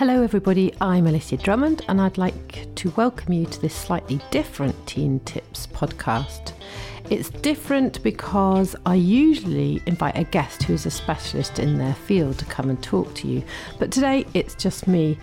Hello, everybody. I'm Alicia Drummond, and I'd like to welcome you to this slightly different Teen Tips podcast. It's different because I usually invite a guest who is a specialist in their field to come and talk to you, but today it's just me.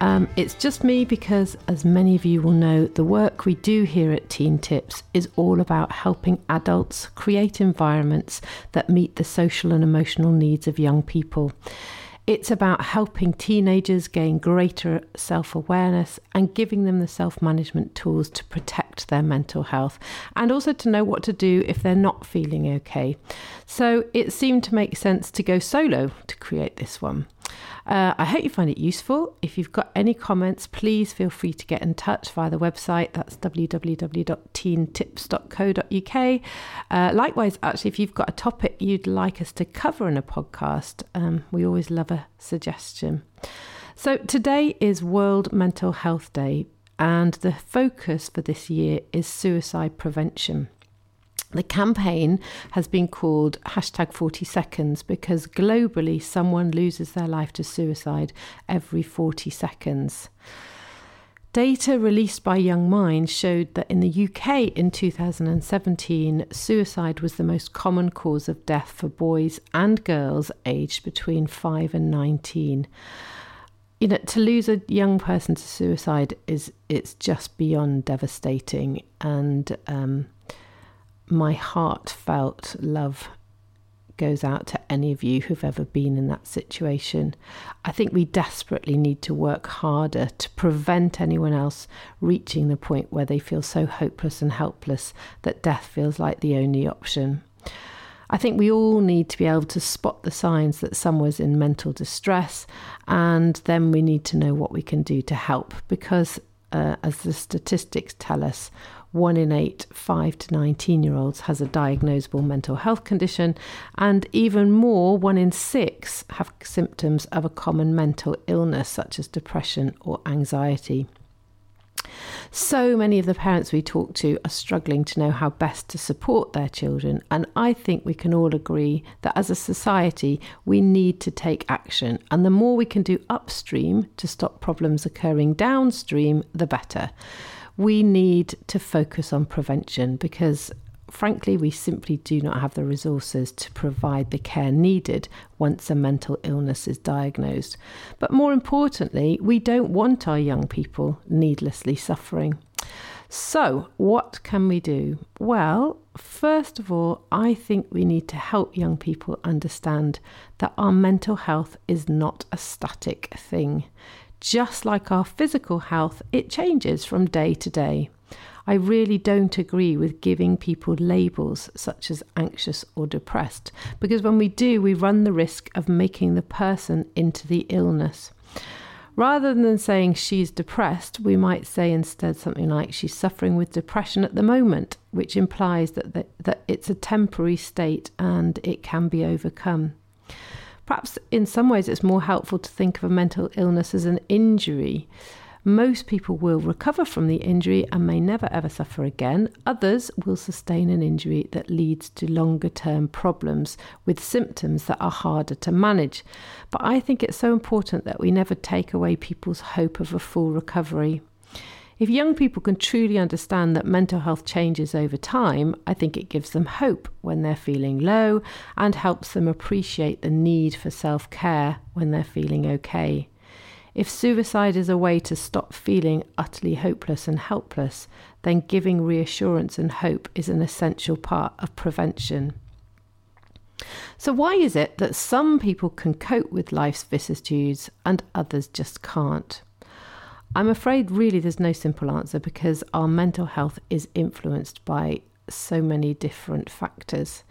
Um, it's just me because, as many of you will know, the work we do here at Teen Tips is all about helping adults create environments that meet the social and emotional needs of young people. It's about helping teenagers gain greater self awareness and giving them the self management tools to protect their mental health and also to know what to do if they're not feeling okay. So it seemed to make sense to go solo to create this one. Uh, I hope you find it useful. If you've got any comments, please feel free to get in touch via the website. That's www.teentips.co.uk. Uh, likewise, actually, if you've got a topic you'd like us to cover in a podcast, um, we always love a suggestion. So, today is World Mental Health Day, and the focus for this year is suicide prevention. The campaign has been called hashtag 40 seconds because globally someone loses their life to suicide every 40 seconds. Data released by Young Minds showed that in the UK in 2017, suicide was the most common cause of death for boys and girls aged between 5 and 19. You know, to lose a young person to suicide is it's just beyond devastating and um, my heartfelt love goes out to any of you who've ever been in that situation. I think we desperately need to work harder to prevent anyone else reaching the point where they feel so hopeless and helpless that death feels like the only option. I think we all need to be able to spot the signs that someone's in mental distress, and then we need to know what we can do to help because, uh, as the statistics tell us, one in eight 5 to 19 year olds has a diagnosable mental health condition, and even more, one in six have symptoms of a common mental illness such as depression or anxiety. So many of the parents we talk to are struggling to know how best to support their children, and I think we can all agree that as a society we need to take action, and the more we can do upstream to stop problems occurring downstream, the better we need to focus on prevention because frankly, we simply do not have the resources to provide the care needed once a mental illness is diagnosed. But more importantly, we don't want our young people needlessly suffering. So, what can we do? Well, first of all, I think we need to help young people understand that our mental health is not a static thing. Just like our physical health, it changes from day to day. I really don't agree with giving people labels such as anxious or depressed, because when we do, we run the risk of making the person into the illness. Rather than saying she's depressed, we might say instead something like she's suffering with depression at the moment, which implies that, that, that it's a temporary state and it can be overcome. Perhaps in some ways it's more helpful to think of a mental illness as an injury. Most people will recover from the injury and may never ever suffer again. Others will sustain an injury that leads to longer term problems with symptoms that are harder to manage. But I think it's so important that we never take away people's hope of a full recovery. If young people can truly understand that mental health changes over time, I think it gives them hope when they're feeling low and helps them appreciate the need for self care when they're feeling okay. If suicide is a way to stop feeling utterly hopeless and helpless, then giving reassurance and hope is an essential part of prevention. So, why is it that some people can cope with life's vicissitudes and others just can't? I'm afraid really there's no simple answer because our mental health is influenced by so many different factors.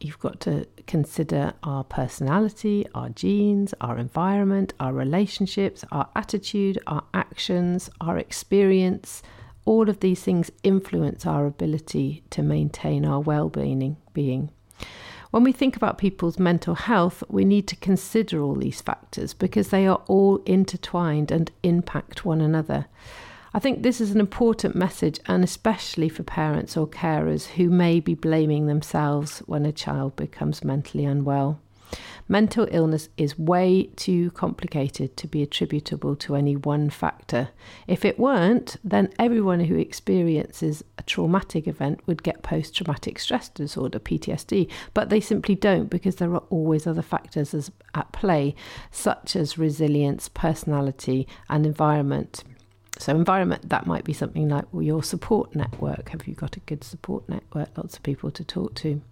You've got to consider our personality, our genes, our environment, our relationships, our attitude, our actions, our experience. All of these things influence our ability to maintain our well being. When we think about people's mental health, we need to consider all these factors because they are all intertwined and impact one another. I think this is an important message, and especially for parents or carers who may be blaming themselves when a child becomes mentally unwell. Mental illness is way too complicated to be attributable to any one factor. If it weren't, then everyone who experiences a traumatic event would get post traumatic stress disorder, PTSD, but they simply don't because there are always other factors as, at play, such as resilience, personality, and environment. So, environment, that might be something like well, your support network. Have you got a good support network? Lots of people to talk to.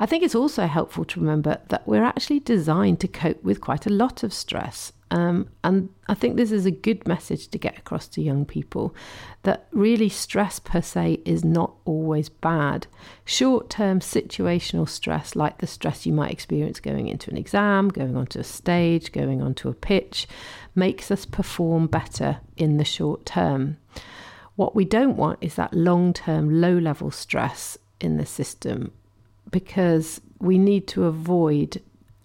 I think it's also helpful to remember that we're actually designed to cope with quite a lot of stress. Um, and I think this is a good message to get across to young people that really stress per se is not always bad. Short term situational stress, like the stress you might experience going into an exam, going onto a stage, going onto a pitch, makes us perform better in the short term. What we don't want is that long term low level stress in the system because we need to avoid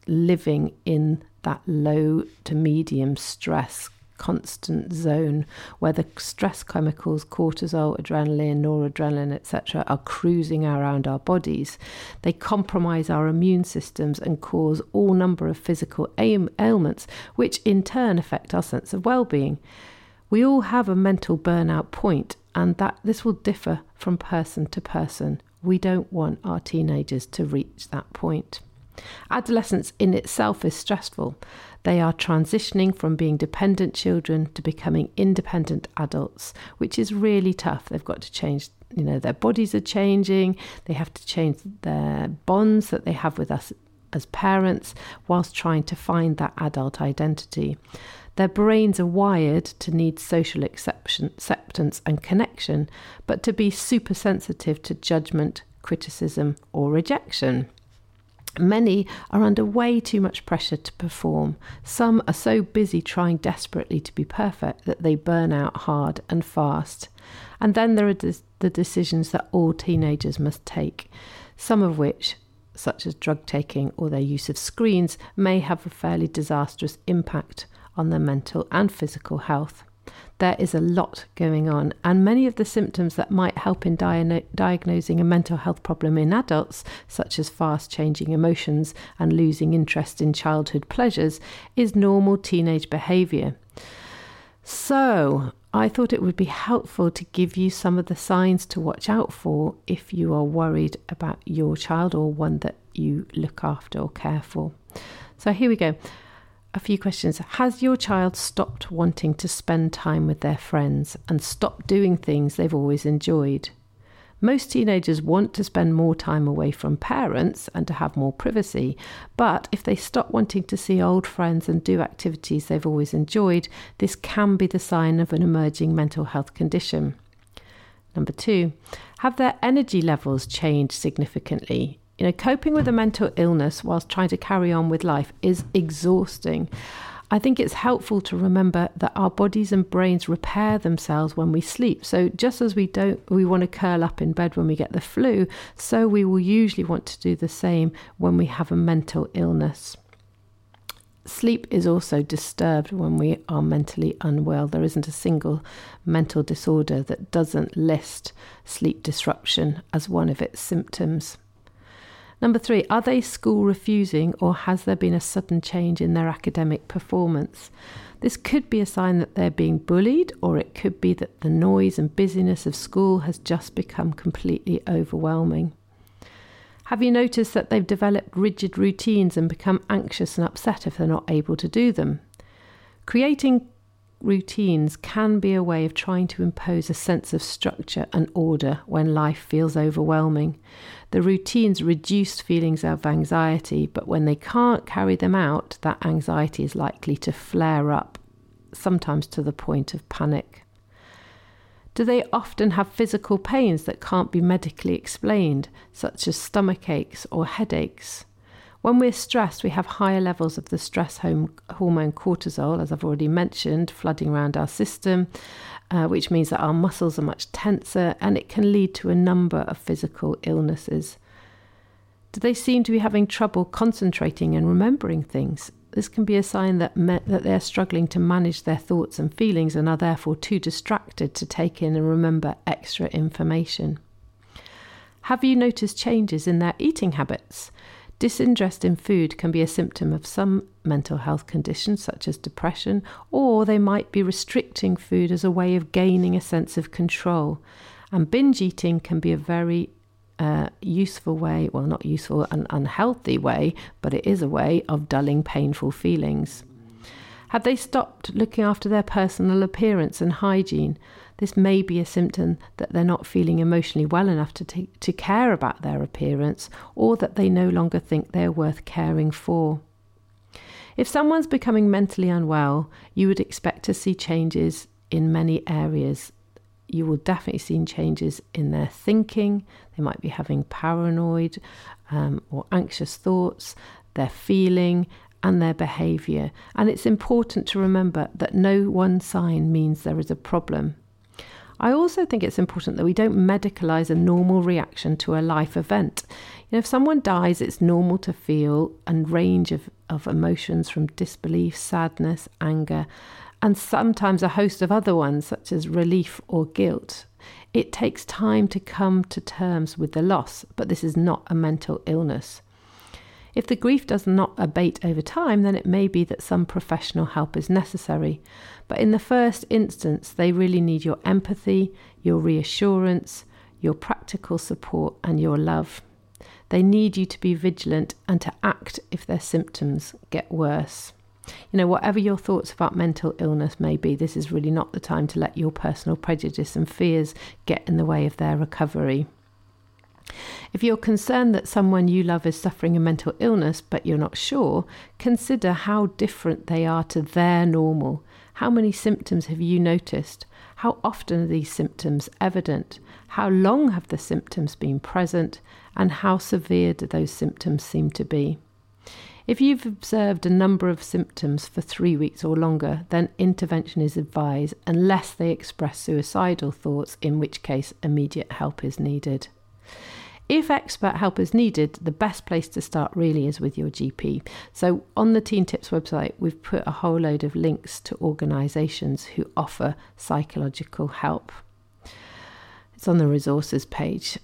living in that low to medium stress constant zone where the stress chemicals cortisol adrenaline noradrenaline etc are cruising around our bodies. They compromise our immune systems and cause all number of physical ailments which in turn affect our sense of well-being. We all have a mental burnout point and that this will differ from person to person we don't want our teenagers to reach that point Adolescence in itself is stressful. They are transitioning from being dependent children to becoming independent adults, which is really tough. They've got to change, you know, their bodies are changing, they have to change their bonds that they have with us as parents whilst trying to find that adult identity. Their brains are wired to need social acceptance and connection, but to be super sensitive to judgment, criticism, or rejection. Many are under way too much pressure to perform. Some are so busy trying desperately to be perfect that they burn out hard and fast. And then there are the decisions that all teenagers must take, some of which, such as drug taking or their use of screens, may have a fairly disastrous impact on their mental and physical health there is a lot going on, and many of the symptoms that might help in diagnosing a mental health problem in adults, such as fast changing emotions and losing interest in childhood pleasures, is normal teenage behaviour. So, I thought it would be helpful to give you some of the signs to watch out for if you are worried about your child or one that you look after or care for. So, here we go a few questions. Has your child stopped wanting to spend time with their friends and stopped doing things they've always enjoyed? Most teenagers want to spend more time away from parents and to have more privacy, but if they stop wanting to see old friends and do activities they've always enjoyed, this can be the sign of an emerging mental health condition. Number two, have their energy levels changed significantly? You know, coping with a mental illness whilst trying to carry on with life is exhausting. I think it's helpful to remember that our bodies and brains repair themselves when we sleep. So just as we don't we want to curl up in bed when we get the flu, so we will usually want to do the same when we have a mental illness. Sleep is also disturbed when we are mentally unwell. There isn't a single mental disorder that doesn't list sleep disruption as one of its symptoms. Number three, are they school refusing or has there been a sudden change in their academic performance? This could be a sign that they're being bullied, or it could be that the noise and busyness of school has just become completely overwhelming. Have you noticed that they've developed rigid routines and become anxious and upset if they're not able to do them? Creating routines can be a way of trying to impose a sense of structure and order when life feels overwhelming. The routines reduce feelings of anxiety, but when they can't carry them out, that anxiety is likely to flare up, sometimes to the point of panic. Do they often have physical pains that can't be medically explained, such as stomach aches or headaches? When we're stressed, we have higher levels of the stress hormone cortisol, as I've already mentioned, flooding around our system, uh, which means that our muscles are much tenser and it can lead to a number of physical illnesses. Do they seem to be having trouble concentrating and remembering things? This can be a sign that, me- that they're struggling to manage their thoughts and feelings and are therefore too distracted to take in and remember extra information. Have you noticed changes in their eating habits? Disinterest in food can be a symptom of some mental health conditions, such as depression, or they might be restricting food as a way of gaining a sense of control. And binge eating can be a very uh, useful way, well, not useful, an unhealthy way, but it is a way of dulling painful feelings. Have they stopped looking after their personal appearance and hygiene? This may be a symptom that they're not feeling emotionally well enough to, t- to care about their appearance or that they no longer think they're worth caring for. If someone's becoming mentally unwell, you would expect to see changes in many areas. You will definitely see changes in their thinking. They might be having paranoid um, or anxious thoughts, their feeling, and their behaviour. And it's important to remember that no one sign means there is a problem. I also think it's important that we don't medicalize a normal reaction to a life event. You know, if someone dies, it's normal to feel a range of, of emotions from disbelief, sadness, anger, and sometimes a host of other ones, such as relief or guilt. It takes time to come to terms with the loss, but this is not a mental illness. If the grief does not abate over time, then it may be that some professional help is necessary. But in the first instance, they really need your empathy, your reassurance, your practical support, and your love. They need you to be vigilant and to act if their symptoms get worse. You know, whatever your thoughts about mental illness may be, this is really not the time to let your personal prejudice and fears get in the way of their recovery. If you're concerned that someone you love is suffering a mental illness but you're not sure, consider how different they are to their normal. How many symptoms have you noticed? How often are these symptoms evident? How long have the symptoms been present? And how severe do those symptoms seem to be? If you've observed a number of symptoms for three weeks or longer, then intervention is advised unless they express suicidal thoughts, in which case immediate help is needed. If expert help is needed, the best place to start really is with your GP. So, on the Teen Tips website, we've put a whole load of links to organisations who offer psychological help. It's on the resources page.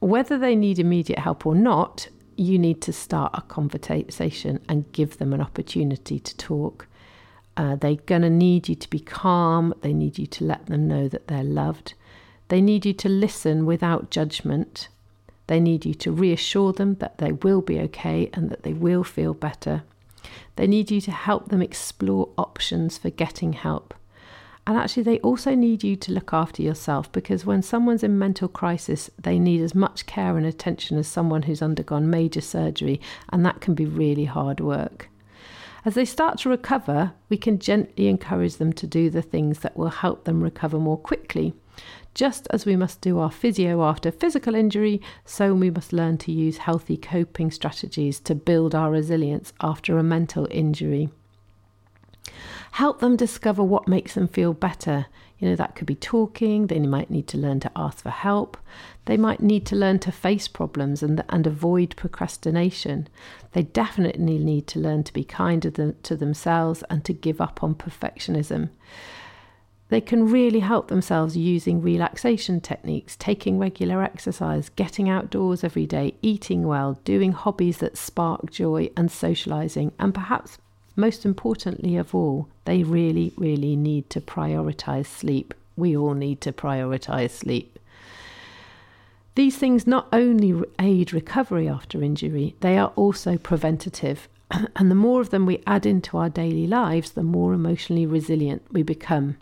Whether they need immediate help or not, you need to start a conversation and give them an opportunity to talk. Uh, they're going to need you to be calm, they need you to let them know that they're loved. They need you to listen without judgment they need you to reassure them that they will be okay and that they will feel better. They need you to help them explore options for getting help. And actually, they also need you to look after yourself because when someone's in mental crisis, they need as much care and attention as someone who's undergone major surgery, and that can be really hard work. As they start to recover, we can gently encourage them to do the things that will help them recover more quickly. Just as we must do our physio after physical injury, so we must learn to use healthy coping strategies to build our resilience after a mental injury. Help them discover what makes them feel better. You know, that could be talking, they might need to learn to ask for help, they might need to learn to face problems and, and avoid procrastination. They definitely need to learn to be kinder to themselves and to give up on perfectionism. They can really help themselves using relaxation techniques, taking regular exercise, getting outdoors every day, eating well, doing hobbies that spark joy, and socializing. And perhaps most importantly of all, they really, really need to prioritize sleep. We all need to prioritize sleep. These things not only aid recovery after injury, they are also preventative. And the more of them we add into our daily lives, the more emotionally resilient we become.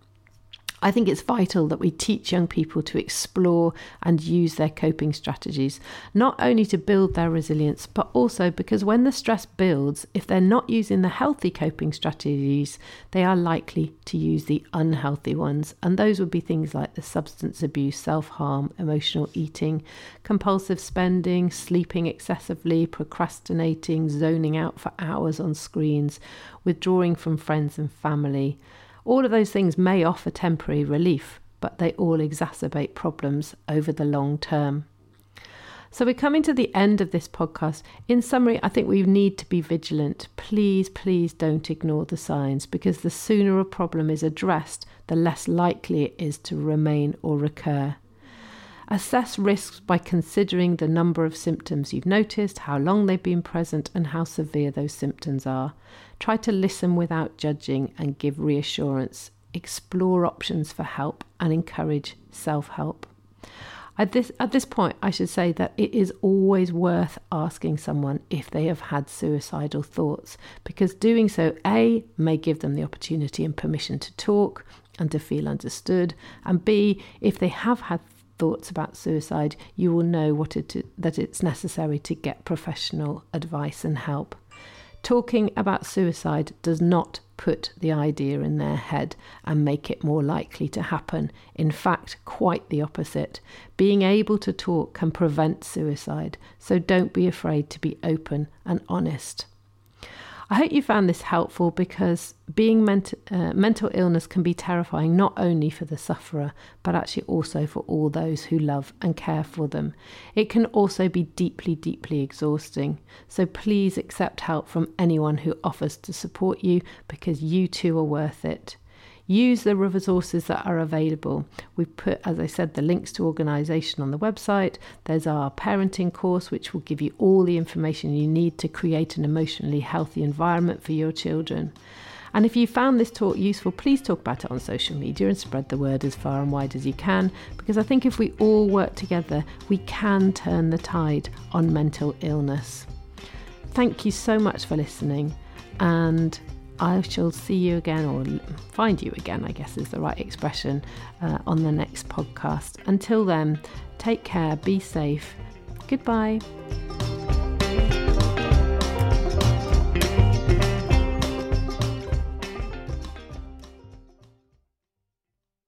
I think it's vital that we teach young people to explore and use their coping strategies, not only to build their resilience, but also because when the stress builds, if they're not using the healthy coping strategies, they are likely to use the unhealthy ones. And those would be things like the substance abuse, self harm, emotional eating, compulsive spending, sleeping excessively, procrastinating, zoning out for hours on screens, withdrawing from friends and family all of those things may offer temporary relief, but they all exacerbate problems over the long term. So, we're coming to the end of this podcast. In summary, I think we need to be vigilant. Please, please don't ignore the signs because the sooner a problem is addressed, the less likely it is to remain or recur. Assess risks by considering the number of symptoms you've noticed, how long they've been present, and how severe those symptoms are. Try to listen without judging and give reassurance. Explore options for help and encourage self help. At this, at this point, I should say that it is always worth asking someone if they have had suicidal thoughts, because doing so, A, may give them the opportunity and permission to talk and to feel understood, and B, if they have had thoughts about suicide, you will know what it, that it's necessary to get professional advice and help. Talking about suicide does not put the idea in their head and make it more likely to happen. In fact, quite the opposite. Being able to talk can prevent suicide, so don't be afraid to be open and honest. I hope you found this helpful because being ment- uh, mental illness can be terrifying not only for the sufferer, but actually also for all those who love and care for them. It can also be deeply, deeply exhausting. So please accept help from anyone who offers to support you because you too are worth it. Use the resources that are available. We've put, as I said, the links to organisation on the website. There's our parenting course, which will give you all the information you need to create an emotionally healthy environment for your children. And if you found this talk useful, please talk about it on social media and spread the word as far and wide as you can, because I think if we all work together, we can turn the tide on mental illness. Thank you so much for listening, and I shall see you again, or find you again, I guess is the right expression, uh, on the next podcast. Until then, take care, be safe. Goodbye.